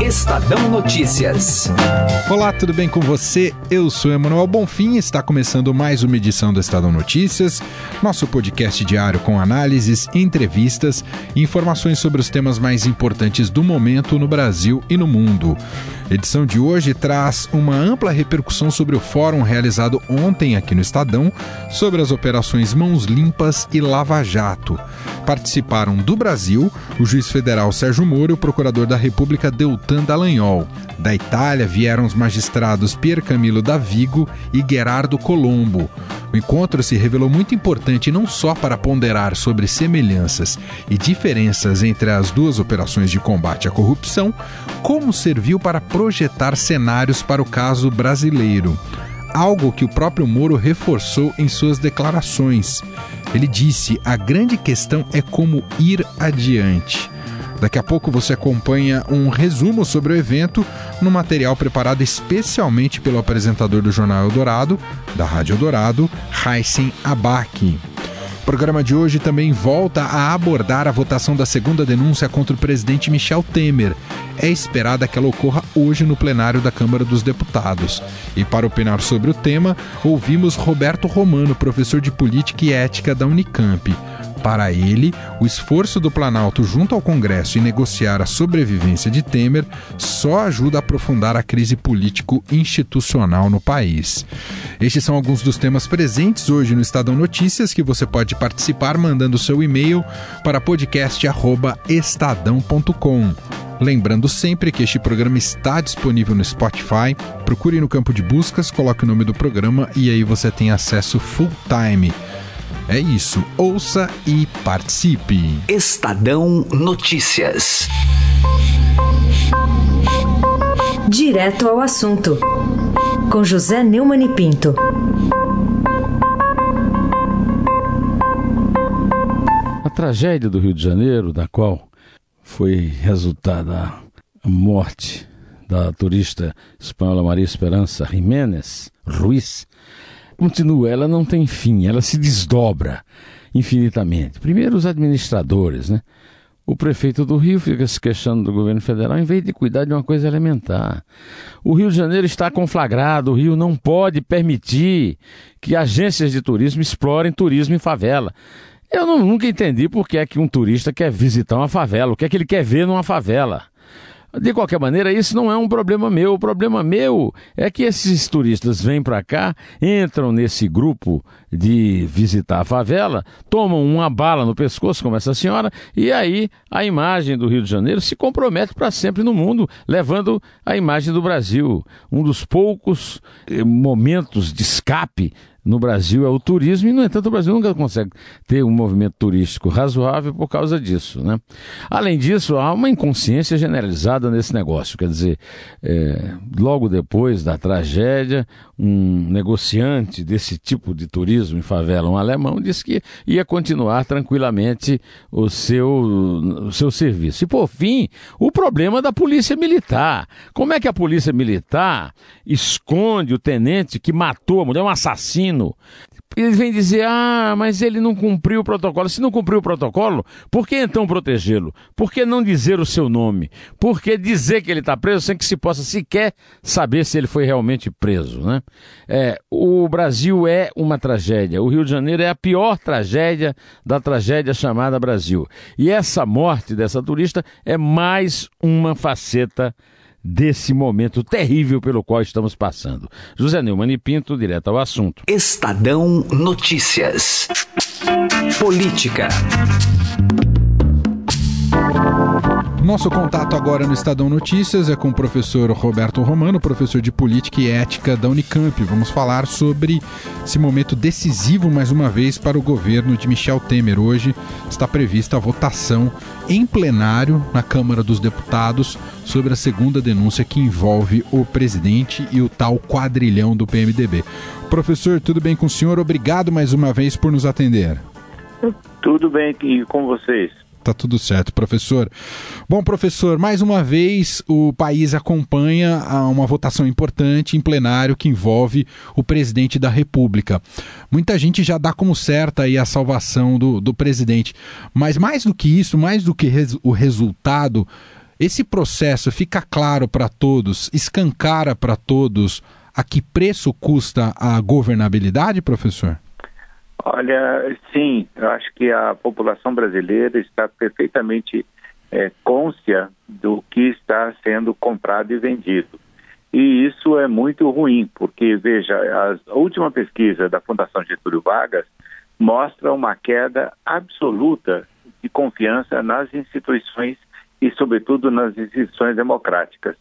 Estadão Notícias. Olá, tudo bem com você? Eu sou Emanuel Bonfim está começando mais uma edição do Estadão Notícias, nosso podcast diário com análises, entrevistas e informações sobre os temas mais importantes do momento no Brasil e no mundo. A edição de hoje traz uma ampla repercussão sobre o fórum realizado ontem aqui no Estadão sobre as operações Mãos Limpas e Lava Jato. Participaram do Brasil o juiz federal Sérgio Moro e o procurador da República Deltan Dallagnol. Da Itália vieram os magistrados Pier Camilo Davigo e Gerardo Colombo. O encontro se revelou muito importante não só para ponderar sobre semelhanças e diferenças entre as duas operações de combate à corrupção, como serviu para projetar cenários para o caso brasileiro. Algo que o próprio Moro reforçou em suas declarações. Ele disse: a grande questão é como ir adiante. Daqui a pouco você acompanha um resumo sobre o evento no material preparado especialmente pelo apresentador do Jornal Eldorado, da Rádio Eldorado, Heisen Abaki. O programa de hoje também volta a abordar a votação da segunda denúncia contra o presidente Michel Temer. É esperada que ela ocorra hoje no plenário da Câmara dos Deputados. E para opinar sobre o tema, ouvimos Roberto Romano, professor de Política e Ética da Unicamp. Para ele, o esforço do Planalto junto ao Congresso em negociar a sobrevivência de Temer só ajuda a aprofundar a crise político-institucional no país. Estes são alguns dos temas presentes hoje no Estadão Notícias que você pode participar mandando seu e-mail para podcast@estadão.com. Lembrando sempre que este programa está disponível no Spotify. Procure no campo de buscas, coloque o nome do programa e aí você tem acesso full time. É isso, ouça e participe. Estadão Notícias. Direto ao assunto, com José Neumann e Pinto. A tragédia do Rio de Janeiro, da qual foi resultada a morte da turista espanhola Maria Esperança Jiménez Ruiz, continua, ela não tem fim, ela se desdobra infinitamente. Primeiro, os administradores, né? O prefeito do Rio fica se queixando do governo federal em vez de cuidar de uma coisa elementar. O Rio de Janeiro está conflagrado, o Rio não pode permitir que agências de turismo explorem turismo em favela. Eu não, nunca entendi por que é que um turista quer visitar uma favela, o que é que ele quer ver numa favela. De qualquer maneira, isso não é um problema meu. O problema meu é que esses turistas vêm para cá, entram nesse grupo de visitar a favela, tomam uma bala no pescoço, como essa senhora, e aí a imagem do Rio de Janeiro se compromete para sempre no mundo, levando a imagem do Brasil. Um dos poucos eh, momentos de escape no Brasil é o turismo, e, no entanto, o Brasil nunca consegue ter um movimento turístico razoável por causa disso. Né? Além disso, há uma inconsciência generalizada nesse negócio. Quer dizer, é, logo depois da tragédia, um negociante desse tipo de turismo em favela, um alemão, disse que ia continuar tranquilamente o seu, o seu serviço. E, por fim, o problema da polícia militar. Como é que a polícia militar esconde o tenente que matou a mulher, um assassino? Ele vem dizer, ah, mas ele não cumpriu o protocolo. Se não cumpriu o protocolo, por que então protegê-lo? Por que não dizer o seu nome? Por que dizer que ele está preso sem que se possa sequer saber se ele foi realmente preso? Né? É, o Brasil é uma tragédia. O Rio de Janeiro é a pior tragédia da tragédia chamada Brasil. E essa morte dessa turista é mais uma faceta desse momento terrível pelo qual estamos passando. José Neumann e Pinto, direto ao assunto. Estadão Notícias. Política. Nosso contato agora no Estadão Notícias é com o professor Roberto Romano, professor de Política e Ética da Unicamp. Vamos falar sobre esse momento decisivo, mais uma vez, para o governo de Michel Temer. Hoje está prevista a votação em plenário na Câmara dos Deputados sobre a segunda denúncia que envolve o presidente e o tal quadrilhão do PMDB. Professor, tudo bem com o senhor? Obrigado mais uma vez por nos atender. Tudo bem com vocês. Tá tudo certo, professor. Bom, professor, mais uma vez o país acompanha uma votação importante em plenário que envolve o presidente da República. Muita gente já dá como certa aí a salvação do, do presidente. Mas mais do que isso, mais do que res, o resultado, esse processo fica claro para todos, escancara para todos a que preço custa a governabilidade, professor? Olha, sim, eu acho que a população brasileira está perfeitamente é, côncia do que está sendo comprado e vendido. E isso é muito ruim, porque, veja, a última pesquisa da Fundação Getúlio Vargas mostra uma queda absoluta de confiança nas instituições e, sobretudo, nas instituições democráticas.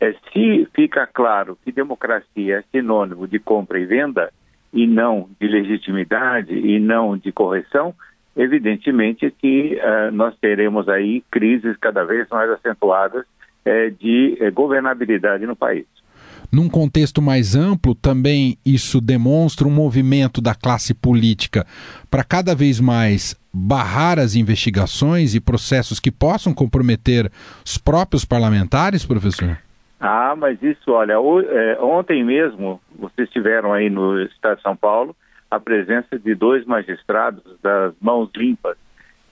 É, se fica claro que democracia é sinônimo de compra e venda, e não de legitimidade e não de correção, evidentemente que uh, nós teremos aí crises cada vez mais acentuadas uh, de uh, governabilidade no país. Num contexto mais amplo, também isso demonstra um movimento da classe política para cada vez mais barrar as investigações e processos que possam comprometer os próprios parlamentares, professor? Ah, mas isso, olha, o, é, ontem mesmo vocês tiveram aí no Estado de São Paulo a presença de dois magistrados das mãos limpas.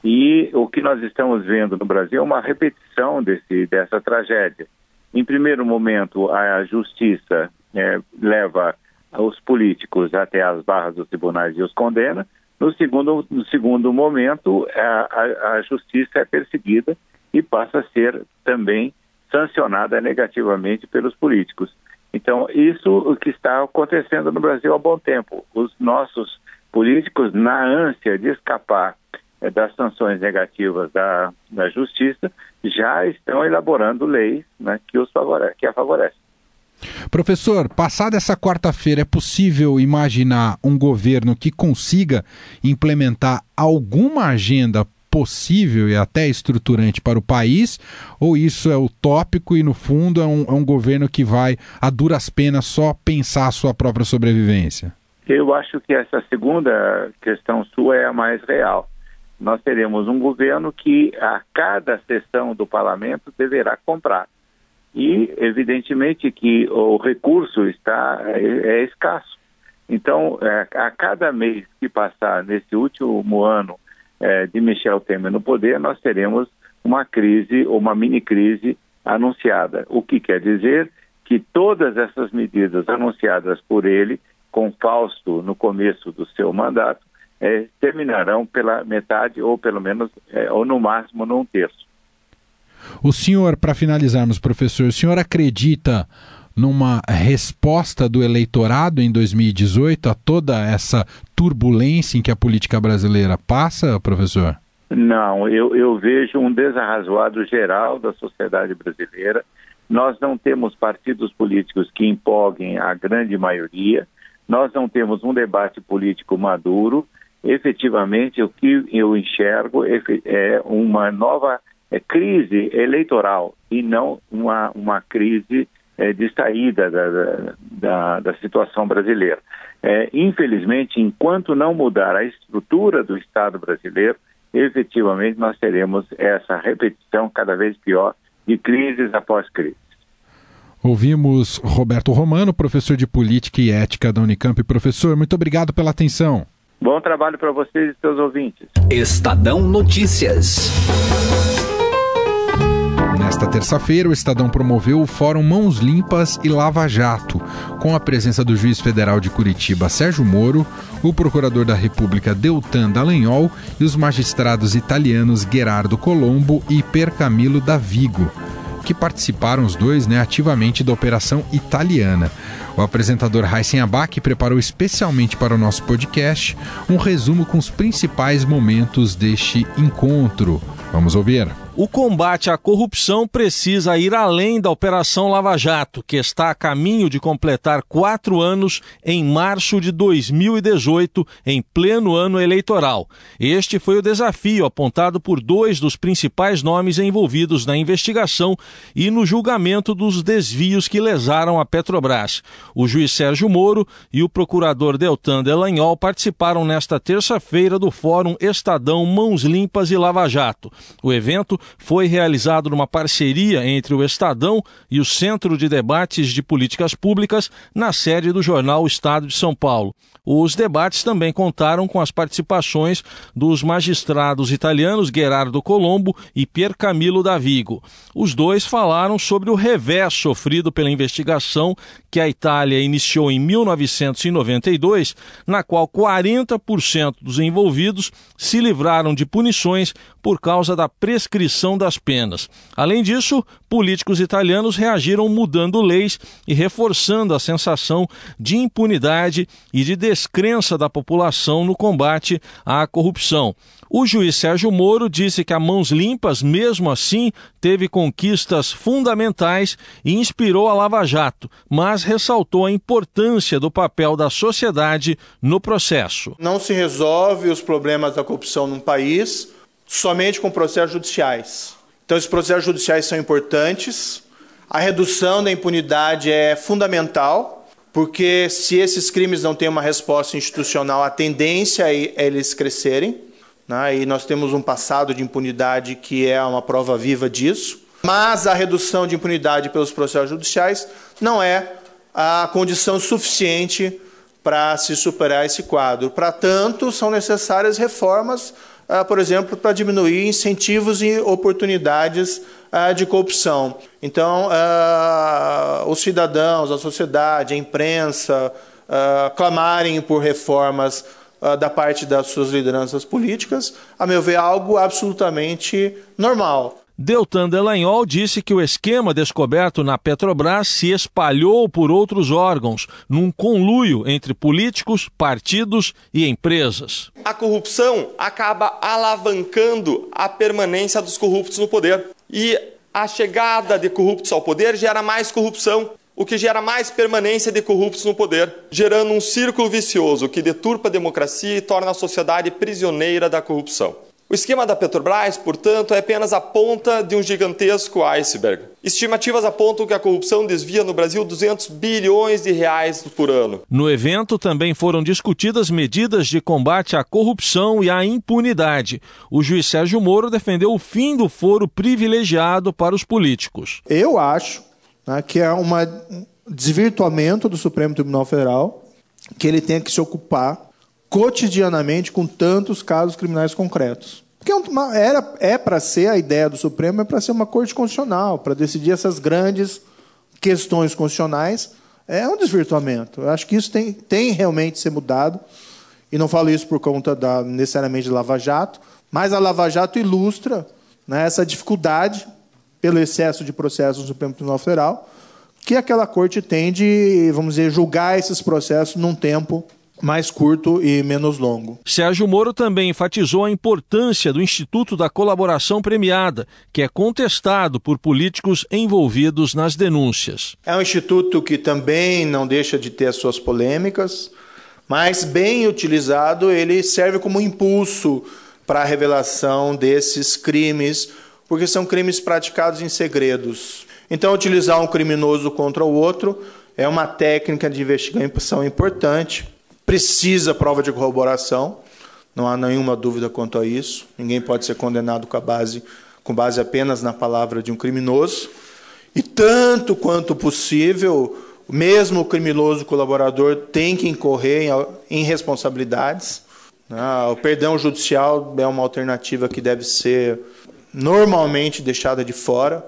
E o que nós estamos vendo no Brasil é uma repetição desse, dessa tragédia. Em primeiro momento, a justiça é, leva os políticos até as barras dos tribunais e os condena. No segundo, no segundo momento, a, a, a justiça é perseguida e passa a ser também sancionada negativamente pelos políticos. Então, isso o que está acontecendo no Brasil há bom tempo. Os nossos políticos, na ânsia de escapar é, das sanções negativas da, da justiça, já estão elaborando leis né, que, os que a favorecem. Professor, passada essa quarta-feira, é possível imaginar um governo que consiga implementar alguma agenda possível e até estruturante para o país, ou isso é utópico e, no fundo, é um, é um governo que vai, a duras penas, só pensar a sua própria sobrevivência? Eu acho que essa segunda questão sua é a mais real. Nós teremos um governo que, a cada sessão do parlamento, deverá comprar. E, evidentemente, que o recurso está é, é escasso. Então, é, a cada mês que passar nesse último ano é, de Michel Temer no poder, nós teremos uma crise, ou uma mini crise anunciada. O que quer dizer que todas essas medidas anunciadas por ele, com Fausto no começo do seu mandato, é, terminarão pela metade, ou pelo menos, é, ou no máximo, num terço. O senhor, para finalizarmos, professor, o senhor acredita numa resposta do eleitorado em 2018 a toda essa turbulência em que a política brasileira passa, professor? Não, eu, eu vejo um desarrazoado geral da sociedade brasileira. Nós não temos partidos políticos que empolguem a grande maioria, nós não temos um debate político maduro. Efetivamente, o que eu enxergo é uma nova é, crise eleitoral e não uma, uma crise é, de saída da, da, da situação brasileira. É, infelizmente, enquanto não mudar a estrutura do Estado brasileiro, efetivamente nós teremos essa repetição cada vez pior de crises após crises. Ouvimos Roberto Romano, professor de Política e Ética da Unicamp. Professor, muito obrigado pela atenção. Bom trabalho para vocês e seus ouvintes. Estadão Notícias. Nesta terça-feira, o Estadão promoveu o Fórum Mãos Limpas e Lava Jato, com a presença do juiz federal de Curitiba, Sérgio Moro, o procurador da República, Deltan Dallagnol, e os magistrados italianos Gerardo Colombo e Percamilo Davigo, que participaram os dois né, ativamente da operação italiana. O apresentador Heisen Abac preparou especialmente para o nosso podcast um resumo com os principais momentos deste encontro. Vamos ouvir. O combate à corrupção precisa ir além da Operação Lava Jato, que está a caminho de completar quatro anos em março de 2018, em pleno ano eleitoral. Este foi o desafio apontado por dois dos principais nomes envolvidos na investigação e no julgamento dos desvios que lesaram a Petrobras. O juiz Sérgio Moro e o procurador Deltan Delanhol participaram nesta terça-feira do Fórum Estadão Mãos Limpas e Lava Jato. O evento foi realizado numa parceria entre o Estadão e o Centro de Debates de Políticas Públicas na sede do jornal Estado de São Paulo. Os debates também contaram com as participações dos magistrados italianos Gerardo Colombo e Pier Camilo Davigo. Os dois falaram sobre o revés sofrido pela investigação que a Itália iniciou em 1992, na qual 40% dos envolvidos se livraram de punições por causa da prescrição das penas. Além disso, políticos italianos reagiram mudando leis e reforçando a sensação de impunidade e de descrença da população no combate à corrupção. O juiz Sérgio Moro disse que a Mãos Limpas, mesmo assim, teve conquistas fundamentais e inspirou a Lava Jato, mas ressaltou a importância do papel da sociedade no processo. Não se resolve os problemas da corrupção num país somente com processos judiciais. Então, esses processos judiciais são importantes. A redução da impunidade é fundamental, porque se esses crimes não têm uma resposta institucional, a tendência é eles crescerem. Né? E nós temos um passado de impunidade que é uma prova viva disso. Mas a redução de impunidade pelos processos judiciais não é a condição suficiente para se superar esse quadro. Para tanto, são necessárias reformas por exemplo, para diminuir incentivos e oportunidades ah, de corrupção. Então, ah, os cidadãos, a sociedade, a imprensa clamarem por reformas da parte das suas lideranças políticas, a meu ver, é algo absolutamente normal. Deltan Delanhol disse que o esquema descoberto na Petrobras se espalhou por outros órgãos, num conluio entre políticos, partidos e empresas. A corrupção acaba alavancando a permanência dos corruptos no poder. E a chegada de corruptos ao poder gera mais corrupção, o que gera mais permanência de corruptos no poder, gerando um círculo vicioso que deturpa a democracia e torna a sociedade prisioneira da corrupção. O esquema da Petrobras, portanto, é apenas a ponta de um gigantesco iceberg. Estimativas apontam que a corrupção desvia no Brasil 200 bilhões de reais por ano. No evento também foram discutidas medidas de combate à corrupção e à impunidade. O juiz Sérgio Moro defendeu o fim do foro privilegiado para os políticos. Eu acho né, que é um desvirtuamento do Supremo Tribunal Federal que ele tenha que se ocupar cotidianamente com tantos casos criminais concretos. Porque é era, é para ser a ideia do Supremo, é para ser uma corte constitucional, para decidir essas grandes questões constitucionais. É um desvirtuamento. Eu acho que isso tem, tem realmente que ser mudado. E não falo isso por conta da, necessariamente de Lava Jato, mas a Lava Jato ilustra né, essa dificuldade pelo excesso de processos no Supremo Tribunal Federal, que aquela corte tem de, vamos dizer, julgar esses processos num tempo mais curto e menos longo. Sérgio Moro também enfatizou a importância do Instituto da Colaboração Premiada, que é contestado por políticos envolvidos nas denúncias. É um instituto que também não deixa de ter as suas polêmicas, mas bem utilizado, ele serve como impulso para a revelação desses crimes, porque são crimes praticados em segredos. Então, utilizar um criminoso contra o outro é uma técnica de investigação importante precisa prova de corroboração, não há nenhuma dúvida quanto a isso. Ninguém pode ser condenado com, base, com base apenas na palavra de um criminoso. E tanto quanto possível, mesmo o criminoso colaborador tem que incorrer em, responsabilidades. Né? O perdão judicial é uma alternativa que deve ser normalmente deixada de fora.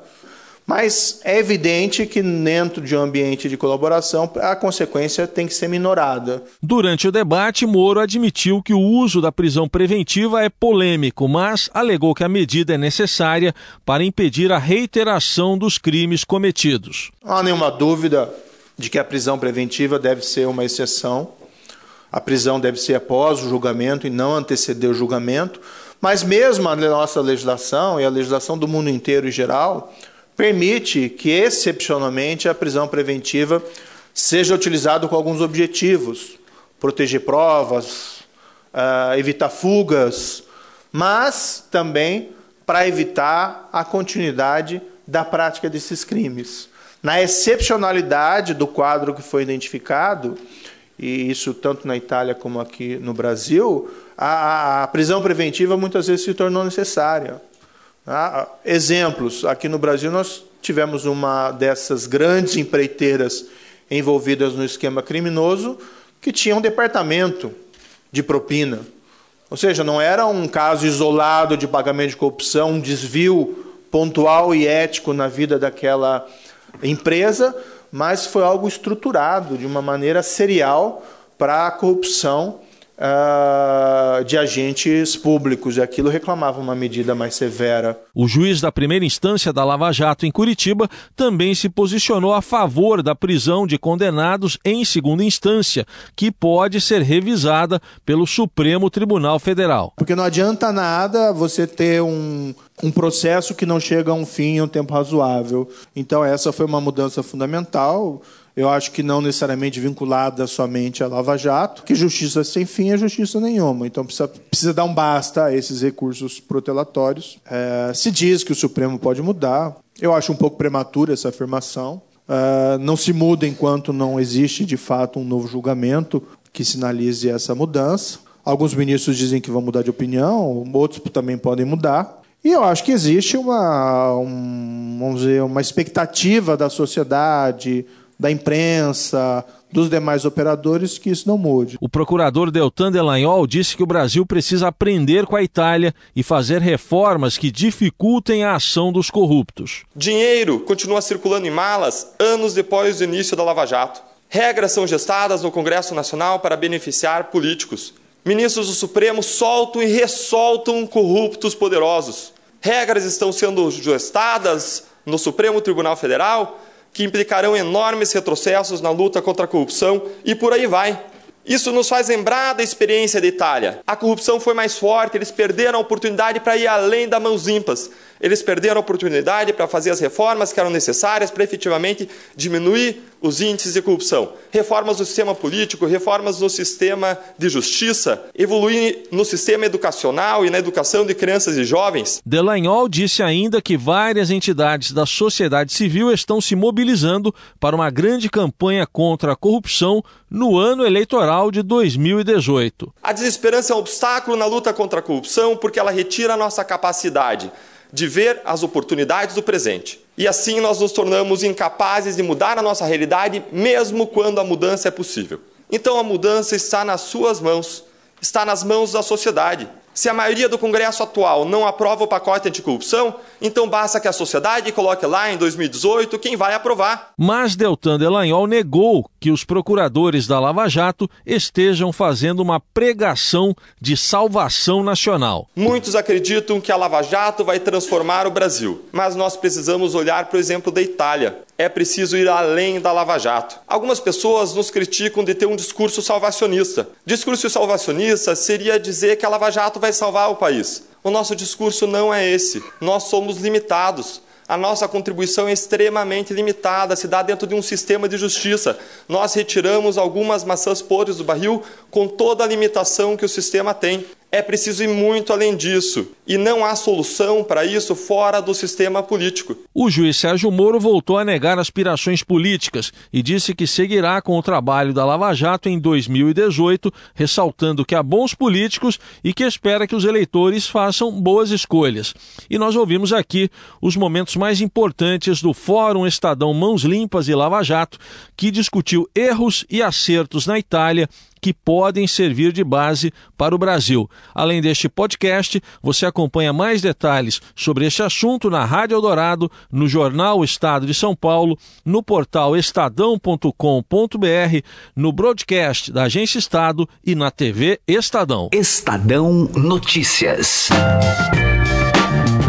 Mas é evidente que dentro de um ambiente de colaboração a consequência tem que ser minorada. Durante o debate, Moro admitiu que o uso da prisão preventiva é polêmico, mas alegou que a medida é necessária para impedir a reiteração dos crimes cometidos. Não há nenhuma dúvida de que a prisão preventiva deve ser uma exceção. A prisão deve ser após o julgamento e não anteceder o julgamento, Mas mesmo a nossa legislação e a legislação do mundo inteiro em geral permite que excepcionalmente a prisão preventiva seja utilizada com alguns objetivos: proteger provas, uh, evitar fugas, mas também para evitar a continuidade da prática desses crimes. Na excepcionalidade do quadro que foi identificado, e isso tanto na Itália como aqui no Brasil, a, a prisão preventiva muitas vezes se tornou necessária. Ah, exemplos: aqui no Brasil nós tivemos uma dessas grandes empreiteiras envolvidas no esquema criminoso que tinha um departamento de propina. Ou seja, não era um caso isolado de pagamento de corrupção, um desvio pontual e ético na vida daquela empresa, mas foi algo estruturado de uma maneira serial para a corrupção uh, de agentes públicos, e aquilo reclamava uma medida mais severa. O juiz da primeira instância da Lava Jato em Curitiba também se posicionou a favor da prisão de condenados em segunda instância, que pode ser revisada pelo Supremo Tribunal Federal. Porque não adianta nada você ter um, um processo que não chega a um fim em um tempo razoável. Então, essa foi uma mudança fundamental eu acho que não necessariamente vinculada somente à Lava Jato, que justiça sem fim é justiça nenhuma. Então precisa, precisa dar um basta a esses recursos protelatórios. É, se diz que o Supremo pode mudar. Eu acho um pouco prematura essa afirmação. É, não se muda enquanto não existe de fato um novo julgamento que sinalize essa mudança. Alguns ministros dizem que vão mudar de opinião, outros também podem mudar. E eu acho que existe uma, um, vamos dizer, uma expectativa da sociedade, da imprensa, dos demais operadores que isso não mude. O procurador Deltan Delagnol disse que o Brasil precisa aprender com a Itália e fazer reformas que dificultem a ação dos corruptos. Dinheiro continua circulando em malas anos depois do início da Lava Jato. Regras são gestadas no Congresso Nacional para beneficiar políticos. Ministros do Supremo soltam e ressoltam corruptos poderosos. Regras estão sendo gestadas no Supremo Tribunal Federal que implicarão enormes retrocessos na luta contra a corrupção e por aí vai. Isso nos faz lembrar da experiência da Itália. A corrupção foi mais forte, eles perderam a oportunidade para ir além das mãos limpas. Eles perderam a oportunidade para fazer as reformas que eram necessárias para efetivamente diminuir os índices de corrupção. Reformas no sistema político, reformas no sistema de justiça, evoluir no sistema educacional e na educação de crianças e jovens. Delagnol disse ainda que várias entidades da sociedade civil estão se mobilizando para uma grande campanha contra a corrupção no ano eleitoral de 2018. A desesperança é um obstáculo na luta contra a corrupção porque ela retira a nossa capacidade de ver as oportunidades do presente. E assim nós nos tornamos incapazes de mudar a nossa realidade, mesmo quando a mudança é possível. Então a mudança está nas suas mãos, está nas mãos da sociedade. Se a maioria do Congresso atual não aprova o pacote anticorrupção, então basta que a sociedade coloque lá em 2018 quem vai aprovar. Mas Deltan Delagnol negou que os procuradores da Lava Jato estejam fazendo uma pregação de salvação nacional. Muitos acreditam que a Lava Jato vai transformar o Brasil, mas nós precisamos olhar para o exemplo da Itália é preciso ir além da Lava Jato. Algumas pessoas nos criticam de ter um discurso salvacionista. Discurso salvacionista seria dizer que a Lava Jato vai salvar o país. O nosso discurso não é esse. Nós somos limitados a nossa contribuição é extremamente limitada, se dá dentro de um sistema de justiça. Nós retiramos algumas maçãs podres do barril com toda a limitação que o sistema tem. É preciso ir muito além disso. E não há solução para isso fora do sistema político. O juiz Sérgio Moro voltou a negar aspirações políticas e disse que seguirá com o trabalho da Lava Jato em 2018, ressaltando que há bons políticos e que espera que os eleitores façam boas escolhas. E nós ouvimos aqui os momentos mais importantes do Fórum Estadão Mãos Limpas e Lava Jato, que discutiu erros e acertos na Itália que podem servir de base para o Brasil. Além deste podcast, você acompanha mais detalhes sobre este assunto na Rádio Eldorado, no jornal Estado de São Paulo, no portal estadão.com.br, no broadcast da Agência Estado e na TV Estadão. Estadão Notícias.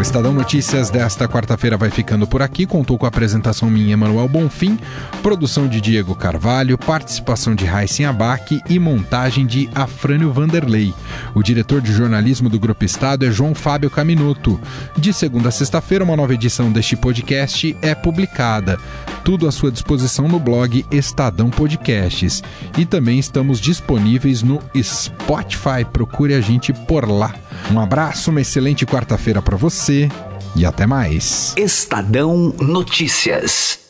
O Estadão Notícias desta quarta-feira vai ficando por aqui. Contou com a apresentação minha, Emanuel Bonfim, produção de Diego Carvalho, participação de Raíssen Abac e montagem de Afrânio Vanderlei. O diretor de jornalismo do Grupo Estado é João Fábio Caminoto. De segunda a sexta-feira, uma nova edição deste podcast é publicada. Tudo à sua disposição no blog Estadão Podcasts. E também estamos disponíveis no Spotify. Procure a gente por lá. Um abraço, uma excelente quarta-feira para você e até mais. Estadão Notícias.